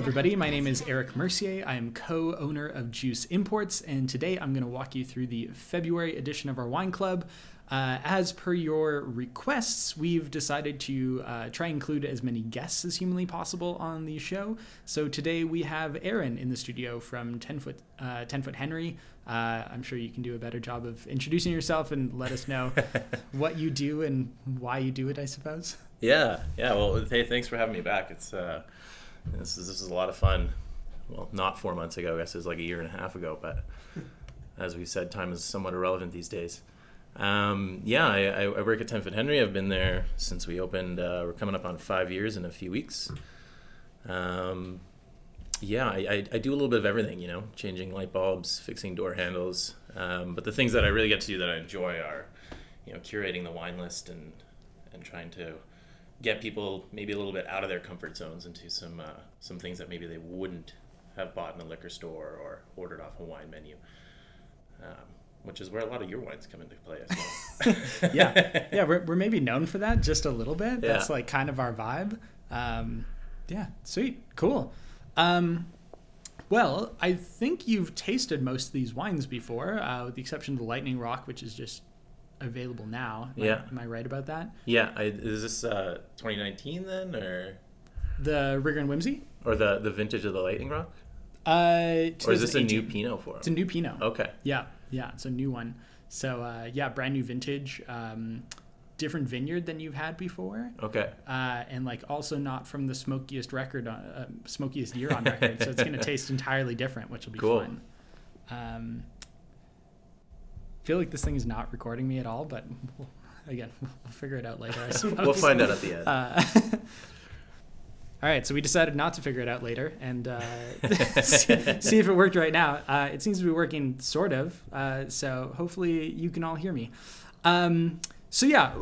Everybody. My name is Eric Mercier. I am co owner of Juice Imports, and today I'm going to walk you through the February edition of our wine club. Uh, as per your requests, we've decided to uh, try and include as many guests as humanly possible on the show. So today we have Aaron in the studio from 10 Foot, uh, 10 Foot Henry. Uh, I'm sure you can do a better job of introducing yourself and let us know what you do and why you do it, I suppose. Yeah, yeah. Well, hey, thanks for having me back. It's this is this is a lot of fun. Well, not four months ago. I guess it was like a year and a half ago. But as we said, time is somewhat irrelevant these days. Um, yeah, I, I work at 10 Foot Henry. I've been there since we opened. Uh, we're coming up on five years in a few weeks. Um, yeah, I, I, I, do a little bit of everything, you know, changing light bulbs, fixing door handles. Um, but the things that I really get to do that I enjoy are, you know, curating the wine list and, and trying to get people maybe a little bit out of their comfort zones into some uh, some things that maybe they wouldn't have bought in a liquor store or ordered off a wine menu. Um, which is where a lot of your wines come into play as well. yeah, yeah, we're, we're maybe known for that just a little bit. Yeah. That's like kind of our vibe. Um, yeah, sweet, cool. Um, well, I think you've tasted most of these wines before, uh, with the exception of the Lightning Rock, which is just available now. Am yeah. I, am I right about that? Yeah. I, is this uh, 2019 then, or the Rigor and Whimsy, or the the vintage of the Lightning Rock? Uh, or is this a new Pinot for? It's a new Pinot. Okay. Yeah, yeah, it's a new one. So uh, yeah, brand new vintage. Um, different vineyard than you've had before. Okay. Uh, and like also not from the smokiest record, on, uh, smokiest year on record. so it's going to taste entirely different, which will be cool. fun. Um, feel like this thing is not recording me at all, but we'll, again, we'll figure it out later. I suppose. we'll find out at the end. Uh, all right, so we decided not to figure it out later and uh, see, see, if it worked right now. Uh, it seems to be working sort of, uh, so hopefully you can all hear me. Um, so yeah,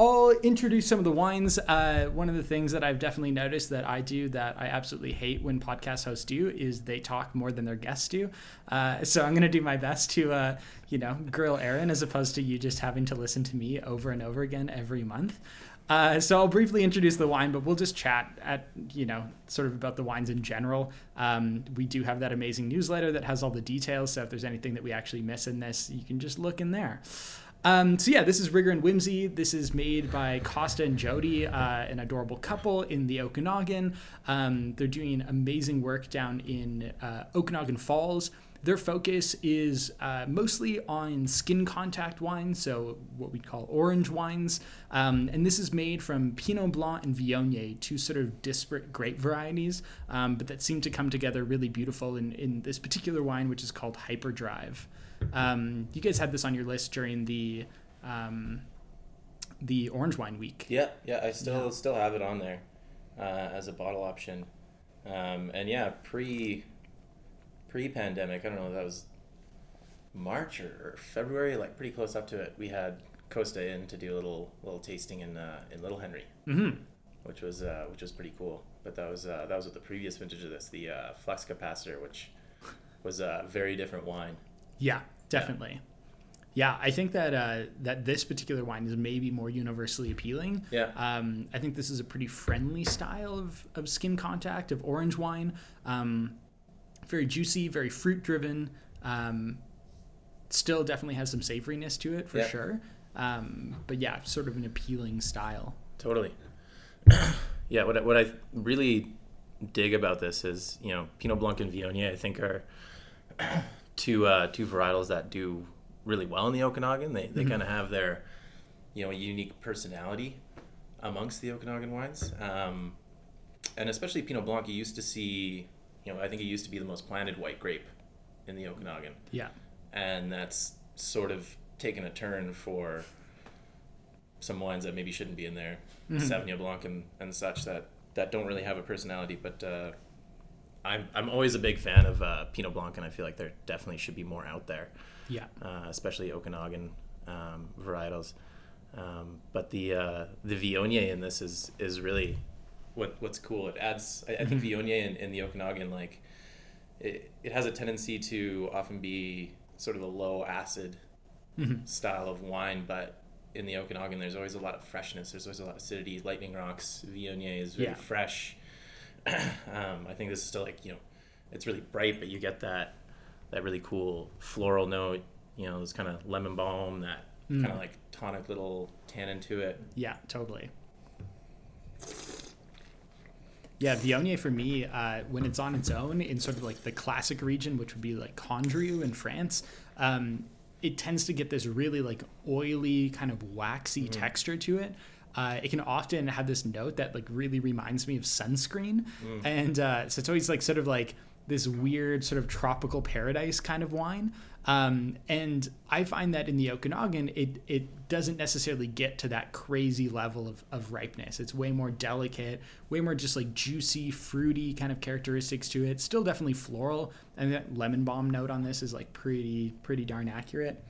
I'll introduce some of the wines. Uh, one of the things that I've definitely noticed that I do that I absolutely hate when podcast hosts do is they talk more than their guests do. Uh, so I'm going to do my best to, uh, you know, grill Aaron as opposed to you just having to listen to me over and over again every month. Uh, so I'll briefly introduce the wine, but we'll just chat at you know sort of about the wines in general. Um, we do have that amazing newsletter that has all the details. So if there's anything that we actually miss in this, you can just look in there. Um, so yeah, this is Rigor and Whimsy. This is made by Costa and Jody, uh, an adorable couple in the Okanagan. Um, they're doing amazing work down in uh, Okanagan Falls. Their focus is uh, mostly on skin contact wines, so what we call orange wines. Um, and this is made from Pinot Blanc and Viognier, two sort of disparate grape varieties, um, but that seem to come together really beautiful in, in this particular wine, which is called Hyperdrive. Um, you guys had this on your list during the um, the Orange Wine Week. Yeah, yeah, I still yeah. still have it on there uh, as a bottle option. Um, and yeah, pre pre pandemic, I don't know, that was March or, February, like pretty close up to it. We had Costa in to do a little little tasting in uh, in Little Henry, mm-hmm. which was uh, which was pretty cool. But that was uh, that was with the previous vintage of this, the uh, Flux Capacitor, which was a very different wine. Yeah, definitely. Yeah. yeah I think that uh, that this particular wine is maybe more universally appealing. Yeah. Um, I think this is a pretty friendly style of, of skin contact of orange wine. Um, very juicy, very fruit driven. Um, still definitely has some savoriness to it for yeah. sure. Um, but yeah, sort of an appealing style. Totally. yeah. What what I really dig about this is you know Pinot Blanc and Viognier I think are two uh, two varietals that do really well in the Okanagan. They they mm-hmm. kind of have their you know unique personality amongst the Okanagan wines, um, and especially Pinot Blanc. You used to see, you know, I think it used to be the most planted white grape in the Okanagan. Yeah, and that's sort of taken a turn for some wines that maybe shouldn't be in there, mm-hmm. Sauvignon Blanc and, and such that that don't really have a personality, but uh, I'm I'm always a big fan of uh, Pinot Blanc, and I feel like there definitely should be more out there. Yeah. Uh, especially Okanagan um, varietals. Um, but the uh, the Viognier in this is is really what what's cool. It adds. I, I think mm-hmm. Viognier in, in the Okanagan like it, it has a tendency to often be sort of a low acid mm-hmm. style of wine, but in the Okanagan, there's always a lot of freshness. There's always a lot of acidity. Lightning Rocks Viognier is very yeah. fresh um, I think this is still like you know, it's really bright, but you get that that really cool floral note. You know, this kind of lemon balm, that Mm. kind of like tonic little tannin to it. Yeah, totally. Yeah, Viognier for me, uh, when it's on its own in sort of like the classic region, which would be like Condrieu in France, um, it tends to get this really like oily, kind of waxy texture to it. Uh, it can often have this note that like really reminds me of sunscreen, and uh, so it's always like sort of like this weird sort of tropical paradise kind of wine. Um, and I find that in the Okanagan, it it doesn't necessarily get to that crazy level of, of ripeness. It's way more delicate, way more just like juicy, fruity kind of characteristics to it. Still definitely floral, and that lemon balm note on this is like pretty pretty darn accurate.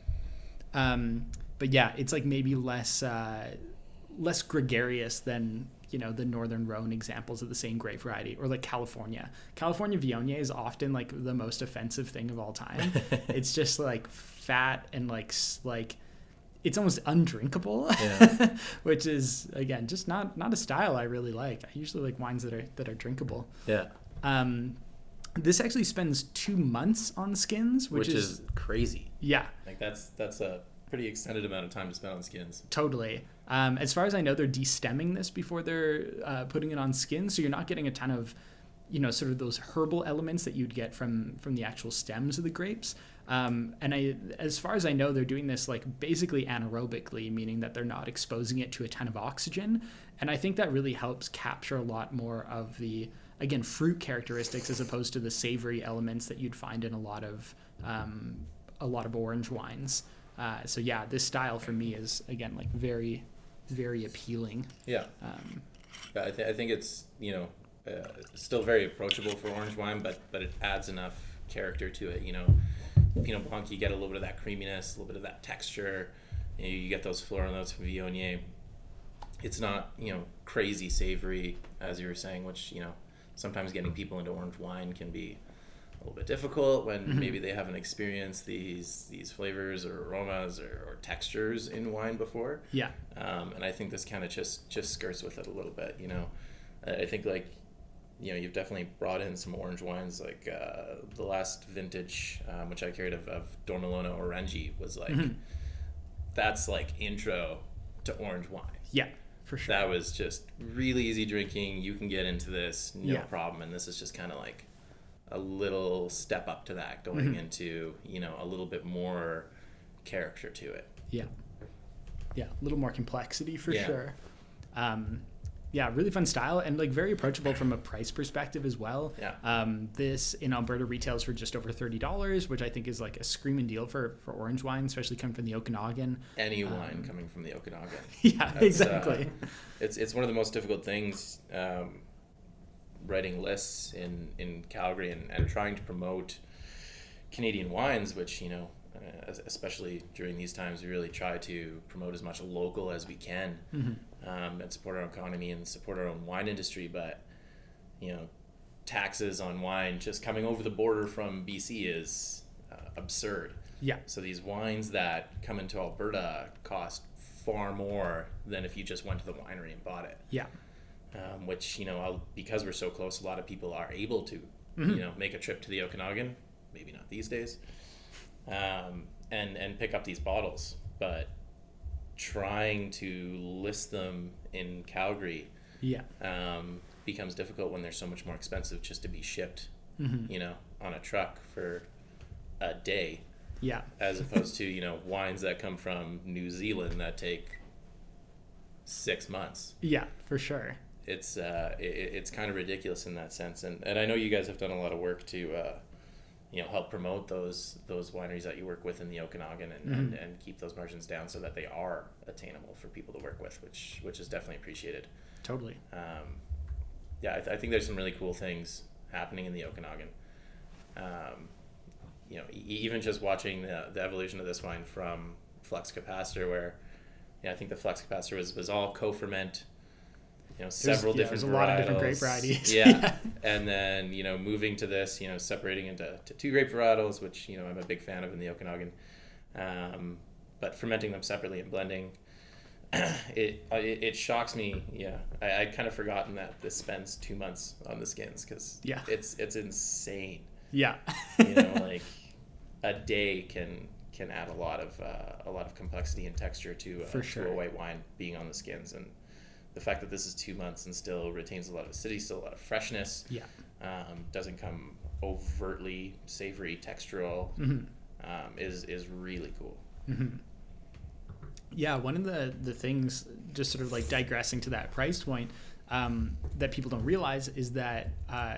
Um, but yeah, it's like maybe less uh, less gregarious than you know the northern Rhone examples of the same grape variety, or like California. California Viognier is often like the most offensive thing of all time. it's just like fat and like like it's almost undrinkable, Yeah. which is again just not not a style I really like. I usually like wines that are that are drinkable. Yeah, Um, this actually spends two months on skins, which, which, is, crazy. yeah, Like that's that's a pretty extended amount of time to spend on skins. Totally. Um, as far as I know, they're destemming this before they're uh, putting it on skin, so you're not getting a ton of, you know, sort of those herbal elements that you'd get from from the actual stems of the grapes. Um, and I, as far as I know, they're doing this like basically anaerobically, meaning that they're not exposing it to a ton of oxygen. And I think that really helps capture a lot more of the again fruit characteristics as opposed to the savory elements that you'd find in a lot of um, a lot of orange wines. Uh, so yeah, this style for me is again like very, very appealing. Yeah, Um, Yeah, I, th- I think it's you know uh, still very approachable for orange wine, but but it adds enough character to it. You know, Pinot Blanc, you get a little bit of that creaminess, a little bit of that texture. You, know, you get those floral notes from Viognier. It's not you know crazy savory as you were saying, which you know sometimes getting people into orange wine can be a little bit difficult when maybe they haven't experienced these these flavors or aromas or, or textures in wine before yeah, um, and I think this kind of just just skirts with it a little bit. You know, I think like you know you've definitely brought in some orange wines. Like uh, the last vintage, um, which I carried of, of Dormilona Orangi, was like that's like intro to orange wine. yeah, for sure. That was just really easy drinking. You can get into this no Yeah. problem, and this is just kind of like a little step up to that, going Mm-hmm. into you know a little bit more character to it. Yeah, yeah, a little more complexity for Yeah. sure. Um, yeah, really fun style and like very approachable from a price perspective as well. Yeah. Um, this in Alberta retails for just over thirty dollars, which I think is like a screaming deal for for orange wine, especially coming from the Okanagan. Any wine coming from the Okanagan. yeah, That's, uh, exactly. it's it's one of the most difficult things um, writing lists in in Calgary and, and trying to promote Canadian wines, which you know, uh, especially during these times, we really try to promote as much local as we can um, and support our economy and support our own wine industry. But you know, taxes on wine just coming over the border from BC is uh, absurd. yeah, So these wines that come into Alberta cost far more than if you just went to the winery and bought it. yeah, Um, which you know, I'll, because we're so close, a lot of people are able to, you know, make a trip to the Okanagan. Maybe not these days, um, and and pick up these bottles. But trying to list them in Calgary yeah, um, becomes difficult when they're so much more expensive just to be shipped, Mm-hmm. you know, on a truck for a day yeah, as opposed to you know wines that come from New Zealand that take six months. yeah, for sure. It's uh, it, it's kind of ridiculous in that sense, and and I know you guys have done a lot of work to. Uh, you know, help promote those those wineries that you work with in the Okanagan and, and, and keep those margins down so that they are attainable for people to work with, which which is definitely appreciated. Totally. Um, yeah, I, th- I think there's some really cool things happening in the Okanagan. Um, you know, e- even just watching the, the evolution of this wine from Flux Capacitor, where yeah, I think the Flux Capacitor was, was all co-ferment. You know, several yeah, different there's a lot of different grape varieties. Yeah. Yeah. and then you know, moving to this, you know, separating into to two grape varietals, which you know I'm a big fan of in the Okanagan, um, but fermenting them separately and blending. it, uh, it it shocks me. Yeah, I I'd kind of forgotten that this spends two months on the skins because Yeah. it's it's insane. Yeah. You know, like a day can can add a lot of uh, a lot of complexity and texture to uh, For to a white wine being on the skins, and the fact that this is two months and still retains a lot of acidity, still a lot of freshness. yeah. Um, doesn't come overtly savory, textural. Mhm. Um, is is really cool. Yeah, one of the the things, just sort of like digressing to that price point, um, that people don't realize is that uh,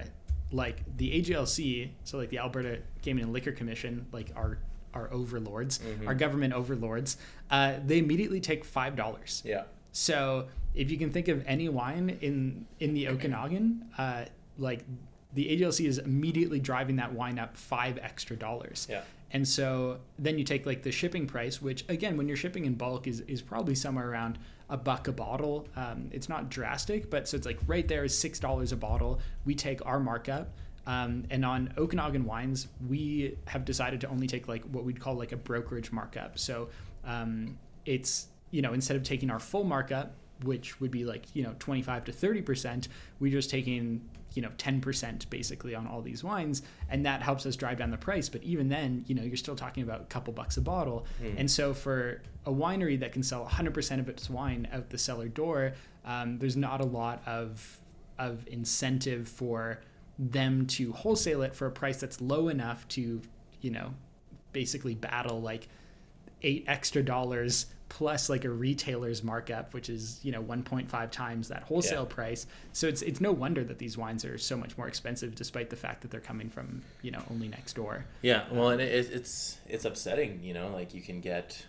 like the AGLC, so like the Alberta Gaming and Liquor Commission, like our our overlords, our government overlords, uh, they immediately take five dollars. Yeah. So if you can think of any wine in in the Okanagan, uh, like the AGLC is immediately driving that wine up five extra dollars. Yeah. And so then you take like the shipping price, which again, when you're shipping in bulk, is is probably somewhere around a buck a bottle. Um, it's not drastic, but so it's like right there is six dollars a bottle. We take our markup. Um, and on Okanagan wines, we have decided to only take like what we'd call like a brokerage markup. So um, it's you know instead of taking our full markup, which would be like you know 25 to 30 percent, we're just taking you know 10 percent basically on all these wines, and that helps us drive down the price. But even then, you know you're still talking about a couple bucks a bottle. And so for a winery that can sell 100 percent of its wine out the cellar door, um, there's not a lot of of incentive for them to wholesale it for a price that's low enough to you know basically battle like eight extra dollars plus like a retailer's markup which is you know 1.5 times that wholesale Yeah. price so it's it's no wonder that these wines are so much more expensive despite the fact that they're coming from you know only next door Yeah, well, and it, it's it's upsetting, you know. Like you can get,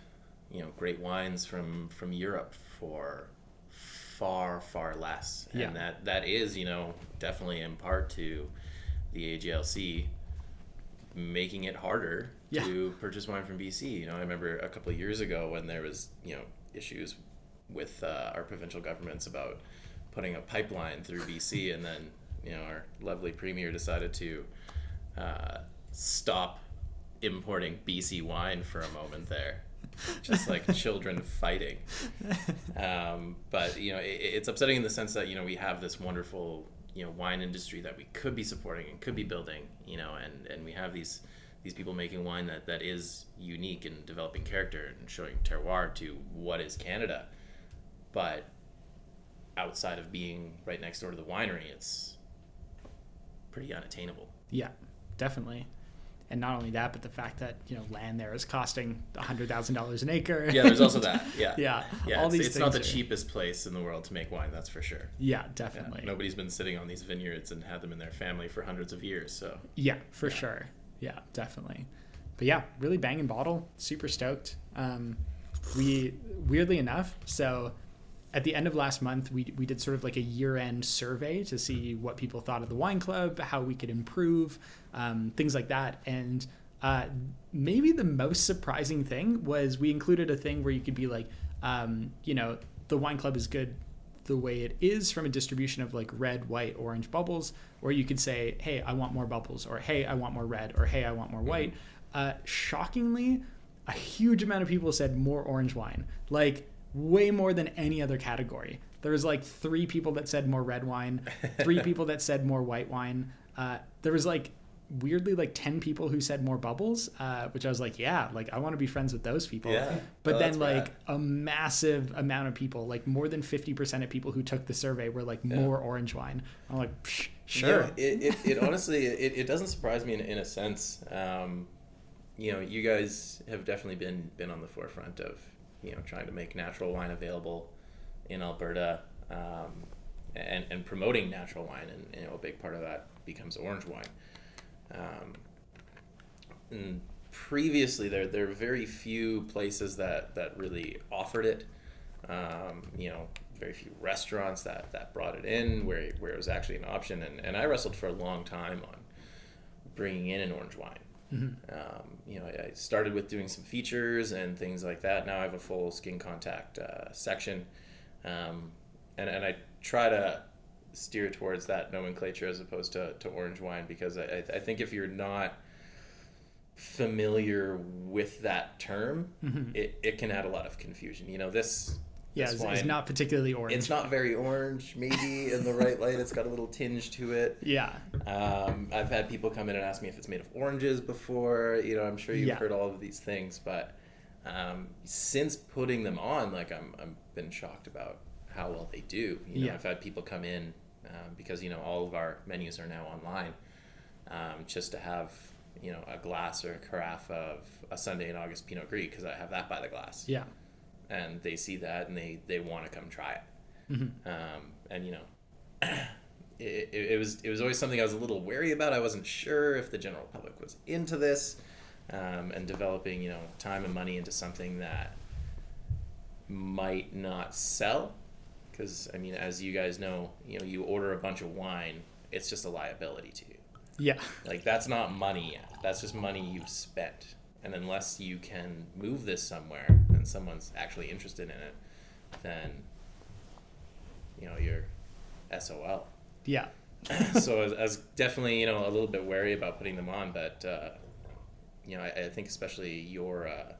you know, great wines from from Europe for far far less, and Yeah. that that is, you know, definitely in part to the AGLC making it harder Yeah. to purchase wine from BC. You know, I remember a couple of years ago when there was, you know, issues with uh, our provincial governments about putting a pipeline through BC, and then you know our lovely premier decided to uh, stop importing BC wine for a moment there, just like children fighting. Um, but you know, it, it's upsetting in the sense that you know we have this wonderful you know wine industry that we could be supporting and could be building. You know, and and we have these these people making wine that, that is unique and developing character and showing terroir to what is Canada. But outside of being right next door to the winery, it's pretty unattainable. yeah definitely and not only that but the fact that you know land there is costing $100000 an acre Yeah, there's also that. Yeah. yeah Yeah, all it's, these it's not the are- cheapest place in the world to make wine, that's for sure. yeah Yeah, definitely Nobody's been sitting on these vineyards and had them in their family for hundreds of years. So Yeah, for sure. Yeah, definitely. But yeah, really banging bottle. Super stoked. Um, we weirdly enough, so at the end of last month, we we did sort of like a year end survey to see what people thought of the wine club, how we could improve, um, things like that, and. Uh, maybe the most surprising thing was we included a thing where you could be like, um, you know, the wine club is good the way it is from a distribution of like red, white, orange bubbles, or you could say, hey, I want more bubbles, or hey, I want more red, or hey, I want more white. Uh, shockingly, a huge amount of people said more orange wine, like way more than any other category. There was like three people that said more red wine, three people that said more white wine. Uh, there was like weirdly like 10 people who said more bubbles uh, which i was like yeah like i want to be friends with those people Yeah. but Oh, then like rad. a massive amount of people like more than 50% of people who took the survey were like Yeah. more orange wine i'm like Psh, sure Yeah, it, it, it honestly it, it doesn't surprise me in, in a sense. Um, you know, you guys have definitely been been on the forefront of you know trying to make natural wine available in Alberta um, and and promoting natural wine, and you know a big part of that becomes orange wine. Um, and previously, there there were very few places that that really offered it. Um, you know, very few restaurants that, that brought it in where, where it was actually an option. And, and I wrestled for a long time on bringing in an orange wine. Um, you know, I, I started with doing some features and things like that. Now I have a full skin contact uh, section. Um, and, and I try to steer towards that nomenclature as opposed to, to orange wine because I, I think if you're not familiar with that term, it, it can add a lot of confusion. You know, this Yeah, it's, it's not particularly orange. It's not very orange, maybe in the right light. It's got a little tinge to it. Yeah. Um, I've had people come in and ask me if it's made of oranges before. You know, I'm sure you've Yeah. heard all of these things, but um, since putting them on, like I'm, I'm been shocked about how well they do. You know, Yeah. I've had people come in um, because you know all of our menus are now online, um, just to have you know a glass or a carafe of a Sunday in August Pinot Gris because I have that by the glass, Yeah. and they see that and they they want to come try it. Hmm um, and you know it, it, it was it was always something I was a little wary about. I wasn't sure if the general public was into this, um, and developing you know time and money into something that might not sell, because I mean, as you guys know, you know, you order a bunch of wine, it's just a liability to you. Yeah. Like that's not money yet. That's just money you've spent. And unless you can move this somewhere and someone's actually interested in it, then you know you're SOL. Yeah. so I was, I was definitely you know a little bit wary about putting them on, but uh, you know I, I think especially your uh,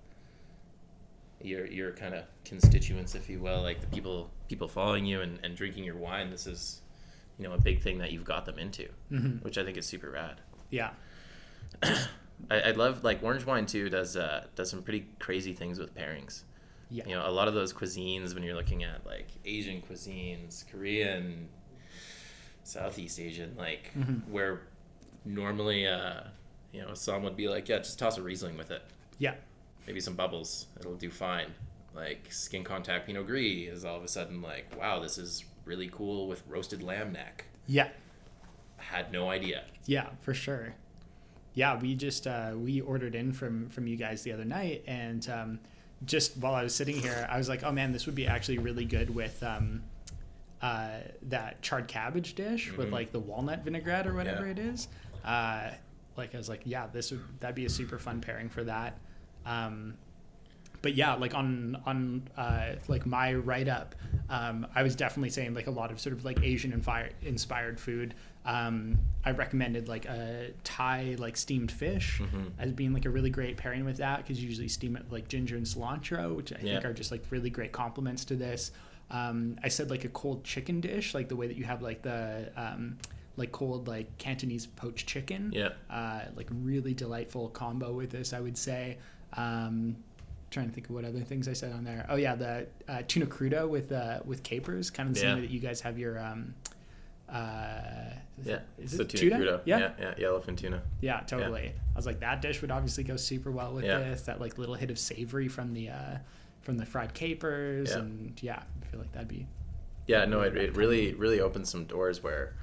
your your kind of constituents, if you will, like the people people following you and, and drinking your wine. This is you know a big thing that you've got them into, hmm which I think is super rad. Yeah. I, I love like orange wine too does uh, does some pretty crazy things with pairings. Yeah. You know, a lot of those cuisines when you're looking at like Asian cuisines, Korean, Southeast Asian, like Mhm. where normally uh, you know some would be like, yeah, just toss a Riesling with it, Yeah. Maybe some bubbles, it'll do fine. Like skin contact Pinot Gris is all of a sudden like, wow, this is really cool with roasted lamb neck. Yeah. Had no idea. Yeah, for sure. Yeah, we just uh, we ordered in from from you guys the other night, and um, just while I was sitting here, I was like, oh man, this would be actually really good with um, uh, that charred cabbage dish with Mhm. like the walnut vinaigrette or whatever Yeah. it is. Uh, like I was like, yeah, this would that'd be a super fun pairing for that. Um, but yeah, like on on uh, like my write up, um, I was definitely saying like a lot of sort of like Asian inspired inspired food. Um, I recommended like a Thai like steamed fish Mhm. as being like a really great pairing with that because you usually steam it with, like ginger and cilantro, which I think are just like really great complements to this. Um, I said like a cold chicken dish, like the way that you have like the um, like cold like Cantonese poached chicken Yeah. uh, like really delightful combo with this, I would say. Um, trying to think of what other things I said on there. Oh yeah, the uh, tuna crudo with uh, with capers, kind of the Yeah. same way that you guys have your. Um, uh, Yeah. it, is so it tuna, tuna? crudo. Yeah? yeah, yeah, yellowfin tuna. yeah, totally. I was like, that dish would obviously go super well with Yeah. this. That like little hit of savory from the uh, from the fried capers, Yeah. and yeah, I feel like that'd be Yeah, no, it, it really really opens some doors where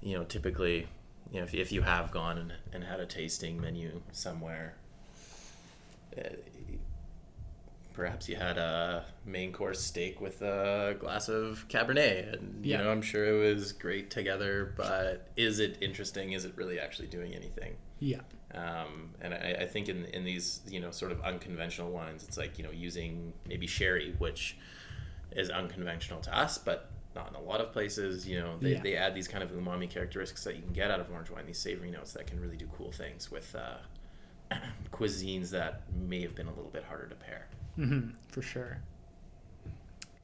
you know typically you know if, if you have gone and, and had a tasting menu somewhere perhaps you had a main course steak with a glass of cabernet and Yeah. you know i'm sure it was great together but is it interesting is it really actually doing anything yeah, um, and I, I think in, in these you know sort of unconventional wines it's like you know using maybe sherry which is unconventional to us but not in a lot of places you know they, Yeah. they add these kind of umami characteristics that you can get out of orange wine these savory notes that can really do cool things with uh, cuisines that may have been a little bit harder to pair hmm for sure.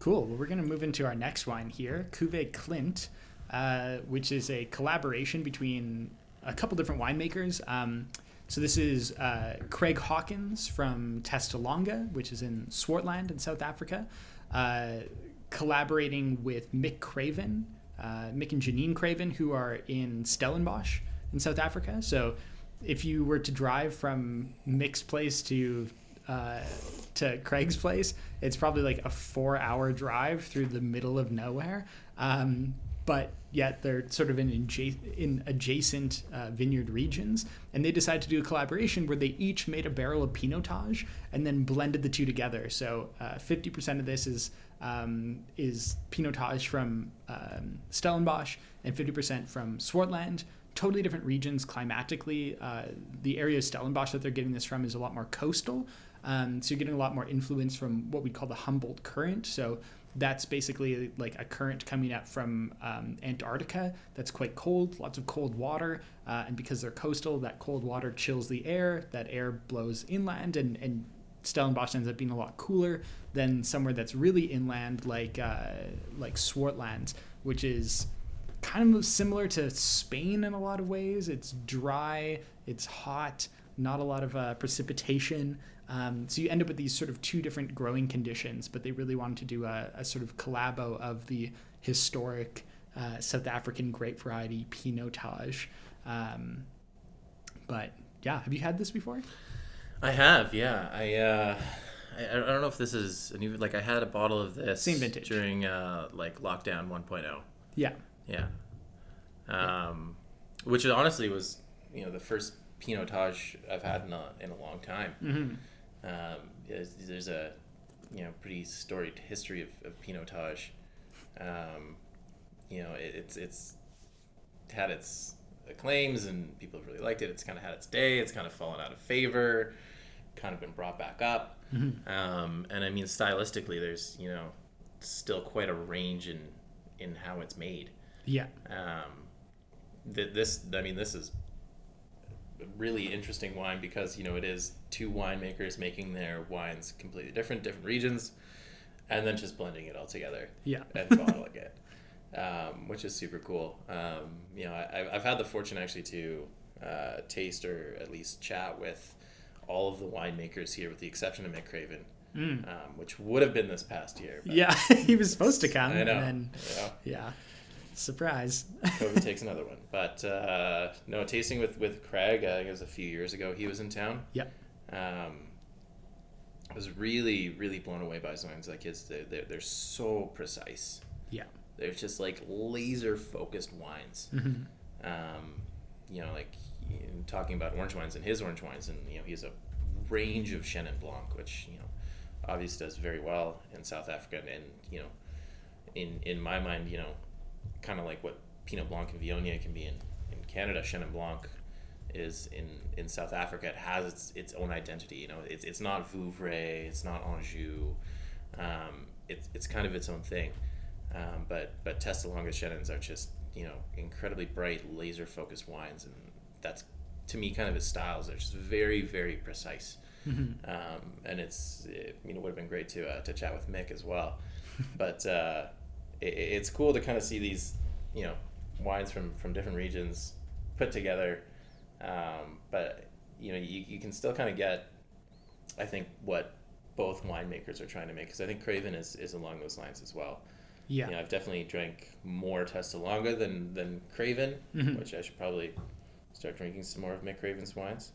Cool. Well, we're going to move into our next wine here, Cuvée Clint, uh, which is a collaboration between a couple different winemakers. Um, so this is uh, Craig Hawkins from Testalonga, which is in Swartland in South Africa, uh, collaborating with Mick Craven, uh, Mick and Jeanine Craven, who are in Stellenbosch in South Africa. So if you were to drive from Mick's place to uh, to Craig's place, it's probably like a four-hour drive through the middle of nowhere. Um, but yet they're sort of in, in adjacent uh, vineyard regions, and they decided to do a collaboration where they each made a barrel of Pinotage and then blended the two together. So uh, fifty percent of this is um, is Pinotage from um, Stellenbosch and fifty percent from Swartland totally different regions climatically. Uh, the area of Stellenbosch that they're getting this from is a lot more coastal. Um, so you're getting a lot more influence from what we call the Humboldt Current. So that's basically like a current coming up from um, Antarctica that's quite cold, lots of cold water. Uh, and because they're coastal, that cold water chills the air. That air blows inland and, and Stellenbosch ends up being a lot cooler than somewhere that's really inland, like uh, like Swartland, which is kind of similar to Spain in a lot of ways. It's dry, it's hot, not a lot of uh, precipitation. Um, so you end up with these sort of two different growing conditions, but they really wanted to do a, a sort of collabo of the historic uh, South African grape variety Pinotage. Um, but yeah, have you had this before? I have, yeah. I uh, I, I don't know if this is a new. Like I had a bottle of this Same vintage. during uh, like lockdown 1.0. Yeah. Yeah. Um, which honestly was you know the first Pinotage I've had in a in a long time. hmm Um, there's, there's a you know pretty storied history of, of Pinotage. Um, you know it, it's it's had its acclaims and people have really liked it. It's kind of had its day. It's kind of fallen out of favor. Kind of been brought back up. hmm Um, and I mean stylistically, there's you know still quite a range in in how it's made. Yeah. Um, th- this, I mean, this is a really interesting wine because you know it is two winemakers making their wines completely different, different regions, and then just blending it all together Yeah. and bottling it, um, which is super cool. Um, you know, I, I've had the fortune actually to uh, taste or at least chat with all of the winemakers here, with the exception of Mick Craven, Mm. um, which would have been this past year. but- Yeah. he was supposed to come. I know. And then, Yeah. yeah. Surprise. COVID takes another one. But uh, no, tasting with with Craig, I think it was a few years ago. He was in town. Yep. Um, I was really really blown away by his wines. Like his, they're, they're they're so precise. Yeah. They're just like laser focused wines. hmm Um, you know, like talking about orange wines and his orange wines, and you know, he has a range of Chenin Blanc, which you know, obviously does very well in South Africa, and, and you know, in in my mind, you know, kind of like what Pinot Blanc and Viognier can be in in Canada, Chenin Blanc is in in South Africa. It has its its own identity. You know, it's it's not Vouvray, it's not Anjou. Um, it's it's kind of its own thing. Um, but but Testalonga Chenins are just you know incredibly bright, laser focused wines, and that's to me kind of his styles. They're just very very precise. hmm Um, and it's it, you know would have been great to uh, to chat with Mick as well. but uh, it, it's cool to kind of see these you know wines from from different regions put together. Um, but you know you, you can still kind of get I think what both winemakers are trying to make because I think Craven is, is along those lines as well. Yeah. You know, I've definitely drank more Testalonga than than Craven, Mhm. which I should probably start drinking some more of Mick Craven's wines.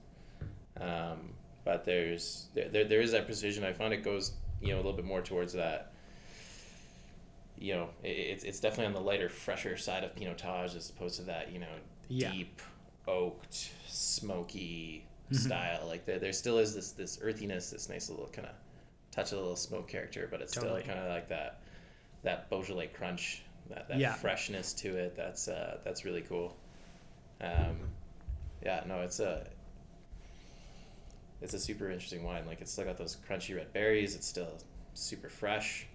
Um, but there's there, there, there is that precision. I find it goes you know a little bit more towards that. You know, it, it's it's definitely on the lighter, fresher side of Pinotage as opposed to that you know Yeah. deep oaked, smoky Mhm. style. Like there, there still is this this earthiness, this nice little kind of touch of a little smoke character, but it's Totally. still kind of like that that Beaujolais crunch, that, that Yeah. freshness to it. That's uh, that's really cool. Um, yeah, no, it's a it's a super interesting wine. Like it's still got those crunchy red berries. It's still super fresh.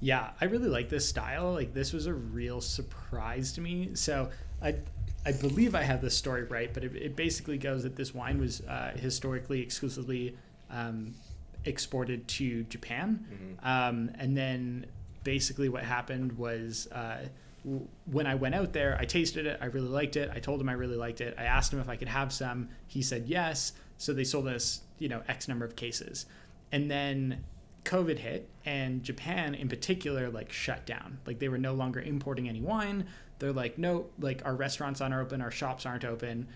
Yeah, I really like this style. Like this was a real surprise to me. So I I believe I have this story right, but it, it basically goes that this wine was uh, historically exclusively um, exported to Japan, Mhm. um, and then basically what happened was. Uh, w- when I went out there, I tasted it. I really liked it. I told him I really liked it. I asked him if I could have some. He said yes. So they sold us, you know, X number of cases. And then COVID hit, and Japan in particular, like shut down. Like they were no longer importing any wine. They're like, no, like our restaurants aren't open, our shops aren't open.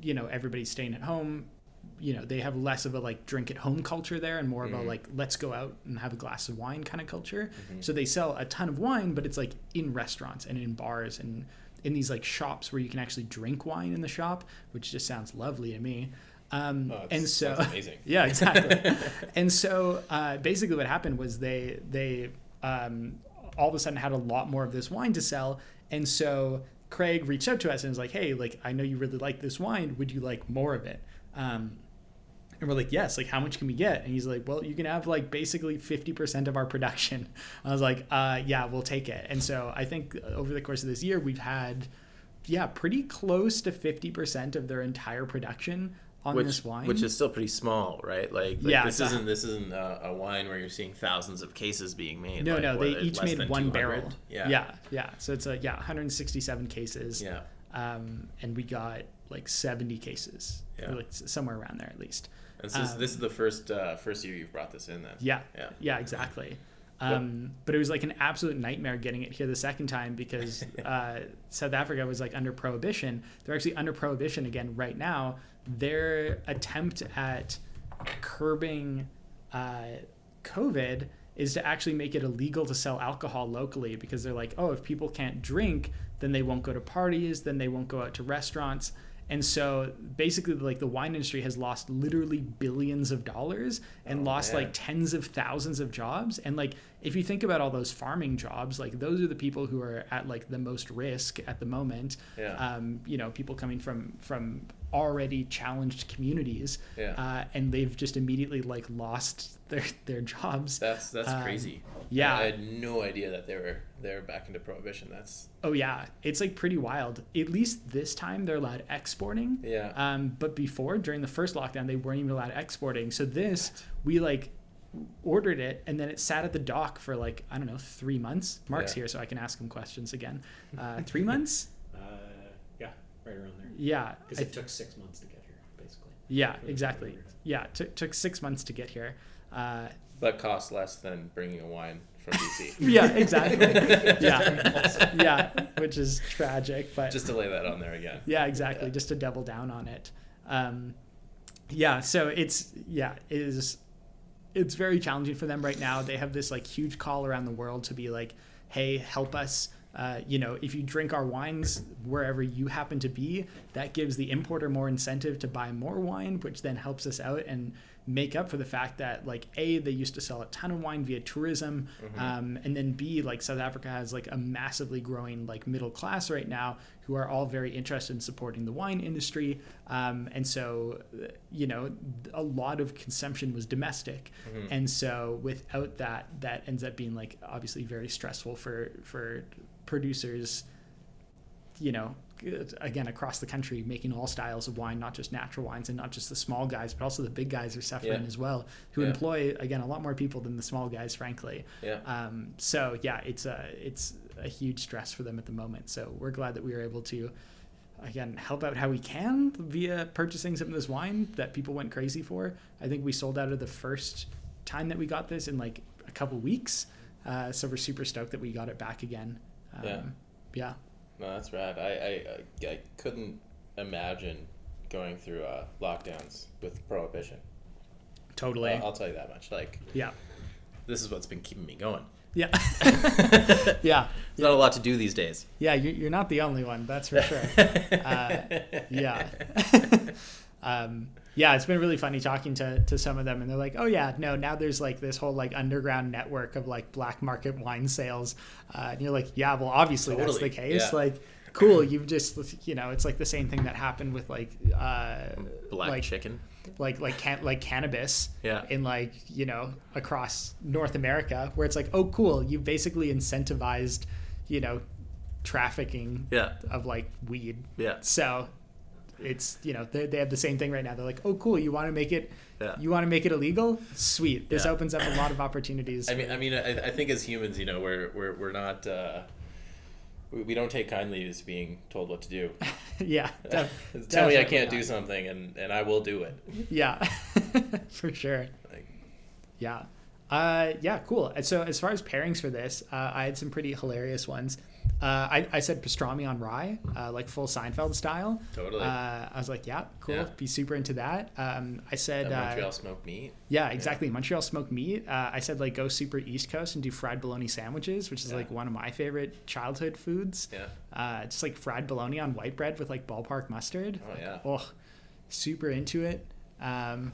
You know, everybody's staying at home. You know, they have less of a like drink at home culture there, and more of a Mhm. like let's go out and have a glass of wine kind of culture. Mhm. So they sell a ton of wine, but it's like in restaurants and in bars and in these like shops where you can actually drink wine in the shop, which just sounds lovely to me. Um, Oh, and so amazing. yeah, exactly. and so uh, basically, what happened was they they um, all of a sudden had a lot more of this wine to sell, and so Craig reached out to us and was like, "Hey, like I know you really like this wine. Would you like more of it?" Um, and we're like, "Yes. Like, how much can we get?" And he's like, "Well, you can have like basically fifty percent of our production." I was like, uh, "Yeah, we'll take it." And so I think over the course of this year, we've had yeah, pretty close to 50% of their entire production on which, this wine. which is still pretty small, right? Like, like Yeah, this isn't this isn't a, a wine where you're seeing thousands of cases being made. no, like, no, they uh, each made one 200? barrel. Yeah, yeah, yeah. So it's a yeah, 167 cases. yeah. Um, and we got like 70 cases, Yeah. like somewhere around there at least. And this, is, Um, this is the first uh, first year you've brought this in, then. Yeah, Yeah. yeah, exactly. Um, but it was like an absolute nightmare getting it here the second time because uh, South Africa was like under prohibition. They're actually under prohibition again right now. Their attempt at curbing uh, COVID is to actually make it illegal to sell alcohol locally because they're like, oh, if people can't drink, then they won't go to parties, then they won't go out to restaurants. And so basically, like the wine industry has lost literally billions of dollars and Oh, lost man. like tens of thousands of jobs. And like, if you think about all those farming jobs, like those are the people who are at like the most risk at the moment. Yeah. Um, you know, people coming from from already challenged communities, Yeah. uh, and they've just immediately like lost their their jobs. That's that's Um, crazy. yeah. I had no idea that they were they were back into prohibition. That's Oh yeah, it's like pretty wild. At least this time they're allowed exporting. yeah. Um, but before, during the first lockdown, they weren't even allowed exporting. So this, we like ordered it, and then it sat at the dock for like I don't know three months. Mark's Yeah. here, so I can ask him questions again. Uh, three months? Uh, yeah, right around there. Yeah, Because I- it took six months to get here, basically. yeah, exactly. Yeah, took took six months to get here. Uh, but costs less than bringing a wine from BC. yeah, exactly. yeah, yeah, which is tragic, but Just to lay that on there again. yeah exactly Yeah. just to double down on it um, yeah so it's yeah it is it's very challenging for them right now they have this like huge call around the world to be like hey help us uh, you know if you drink our wines wherever you happen to be that gives the importer more incentive to buy more wine which then helps us out and make up for the fact that like a they used to sell a ton of wine via tourism um, and then b like south africa has like a massively growing like middle class right now who are all very interested in supporting the wine industry. Um, and so you know a lot of consumption was domestic. And so without that that ends up being like obviously very stressful for for producers you know again across the country making all styles of wine not just natural wines and not just the small guys but also the big guys are suffering Yeah. as well who Yeah. employ again a lot more people than the small guys frankly Yeah. um, so yeah it's a it's a huge stress for them at the moment so we're glad that we were able to again help out how we can via purchasing some of this wine that people went crazy for i think we sold out of the first time that we got this in like a couple weeks uh, so we're super stoked that we got it back again um, Yeah. yeah No, that's rad. I, I, I, couldn't imagine going through uh, lockdowns with prohibition. totally I'll, I'll tell you that much. Like, yeah this is what's been keeping me going. yeah yeah There's not a lot to do these days. yeah you- you're not the only one that's for sure uh, yeah. um, yeah, it's been really funny talking to, to some of them, and they're like, "Oh yeah, no, now there's like this whole like underground network of like black market wine sales," uh, and you're like, "Yeah, well, obviously that's the case. yeah. Like, cool, you've just you know, it's like the same thing that happened with like uh, Black like chicken. like like can like cannabis Yeah. in like you know across North America, where it's like, oh, cool, you've basically incentivized, you know, trafficking Yeah. of like weed. Yeah. So it's you know they, they have the same thing right now. They're like, oh cool, you want to make it Yeah. you want to make it illegal? Sweet. This Yeah. opens up a lot of opportunities. I mean, I mean, I, I think as humans, you know, we're we're we're not. Uh, we, we don't take kindly to being told what to do. yeah. def- Tell me I can't do something, and, and I will do it. Yeah, for sure. Like, Yeah. Uh, yeah, cool. And so as far as pairings for this, uh, I had some pretty hilarious ones. Uh, I, I said pastrami on rye, uh, like full Seinfeld style. Totally. Uh, I was like, yeah, cool. Yeah. Be super into that. Um, I said, that uh, Montreal smoked meat. Yeah, exactly. Montreal smoked meat. Uh, I said like go super East Coast and do fried bologna sandwiches, which is Yeah. like one of my favorite childhood foods. Yeah. Uh, just like fried bologna on white bread with like ballpark mustard. Oh yeah. Oh, super into it. Um,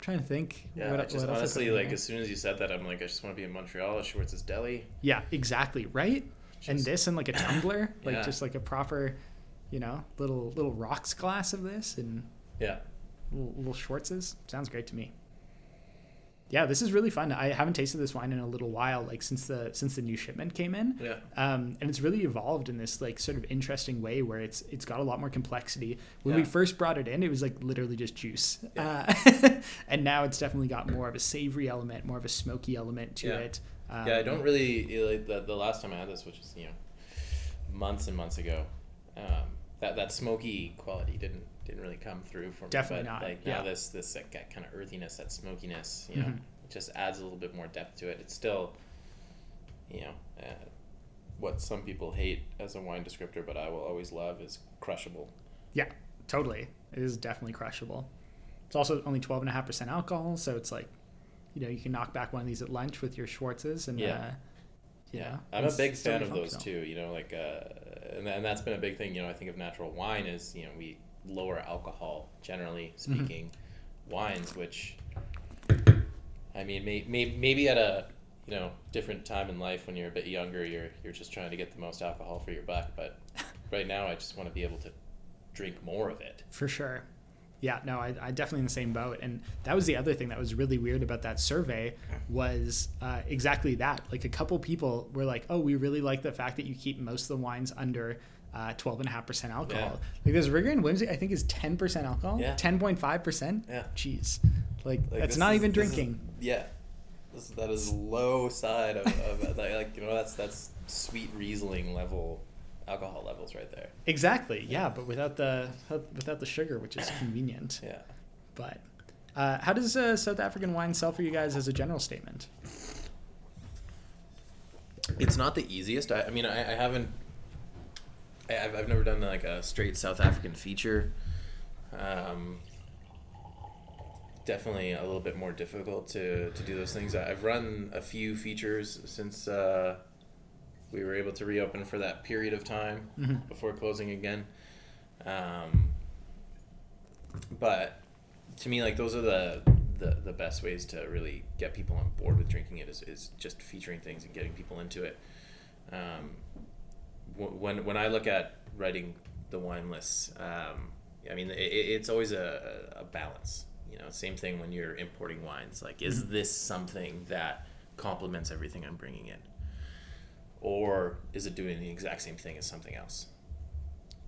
trying to think. Yeah, what- just what else I put honestly like as soon as you said that, I'm like, I just want to be in Montreal at Schwartz's Deli. Yeah, exactly. Right. And this and like a tumbler, like Yeah. just like a proper, you know, little little rocks glass of this and Yeah. little, little Schwartzes. Sounds great to me. yeah, this is really fun. I haven't tasted this wine in a little while, like since the since the new shipment came in. Yeah. Um, and it's really evolved in this like sort of interesting way where it's it's got a lot more complexity. When we first brought it in, it was like literally just juice, Yeah. uh, and now it's definitely got more of a savory element, more of a smoky element to Yeah. it. Um, yeah, I don't really like the, the last time I had this, which was you know months and months ago. Um, that that smoky quality didn't didn't really come through for me. Definitely but, not, Like yeah. now this this like, kind of earthiness, that smokiness, you know, Mhm. just adds a little bit more depth to it. It's still, you know, uh, what some people hate as a wine descriptor, but I will always love is crushable. Yeah, totally. It is definitely crushable. It's also only 12.5% alcohol, so it's like, you know, you can knock back one of these at lunch with your Schwartzes and, Yeah. uh, Yeah, know, I'm a big fan of those too. You know, like, uh, and and that's been a big thing. You know, I think of natural wine is you know we lower alcohol generally Mm-hmm. speaking, wines which, I mean, may, may, maybe at a you know different time in life when you're a bit younger, you're you're just trying to get the most alcohol for your buck. But right now, I just want to be able to drink more of it. For sure. Yeah, no, I, I definitely in the same boat. And that was the other thing that was really weird about that survey was uh, exactly that. Like a couple people were like, oh, we really like the fact that you keep most of the wines under uh, 12.5% alcohol. Yeah. Like this Rigor and Whimsy, I think is 10% alcohol. Yeah. 10.5%. Yeah. Jeez. Like, Like, that's not is- even this is- drinking. yeah, this, that is low side of, of like, like you know that's that's sweet Riesling level alcohol levels right there. Exactly. Yeah, but without the without the sugar, which is convenient. Yeah. But uh, how does uh, South African wine sell for you guys as a general statement? It's not the easiest. I, I mean, I, I haven't. I, I've, I've never done like a straight South African feature. Um, definitely a little bit more difficult to, to do those things. I- I've run a few features since uh, we were able to reopen for that period of time Mhm. before closing again. Um, but to me, like those are the, the the best ways to really get people on board with drinking it is, is just featuring things and getting people into it. Um, when when I look at writing the wine lists, um, I mean it, it's always a, a balance. You know, same thing when you're importing wines. Like, is this something that complements everything I'm bringing in, or is it doing the exact same thing as something else?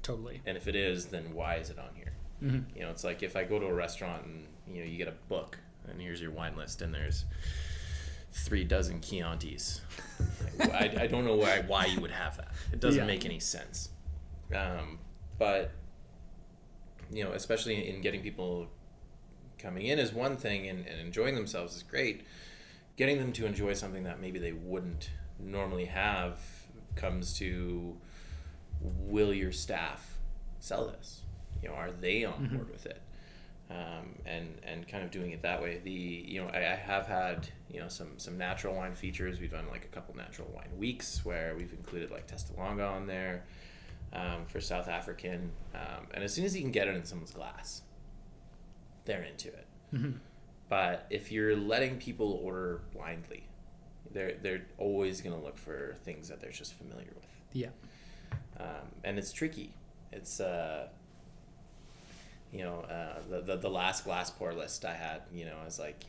Totally. And if it is, then why is it on here? hmm You know, it's like if I go to a restaurant and you know you get a book and here's your wine list and there's three dozen Chiantis. Like, I, I don't know why why you would have that. It doesn't Yeah. make any sense. Um, but you know, especially in getting people coming in is one thing and, and enjoying themselves is great. Getting them to enjoy something that maybe they wouldn't normally have comes to will your staff sell this? You know, are they on Mhm. board with it? Um, and and kind of doing it that way. The you know I, I have had you know some some natural wine features. We've done like a couple natural wine weeks where we've included like Testalonga on there um, for South African. Um, and as soon as you can get it in someone's glass, they're into it. hmm But if you're letting people order blindly, they're they're always gonna look for things that they're just familiar with Yeah. um, and it's tricky. It's uh, you know uh, the, the the last glass pour list I had. You know, I was like,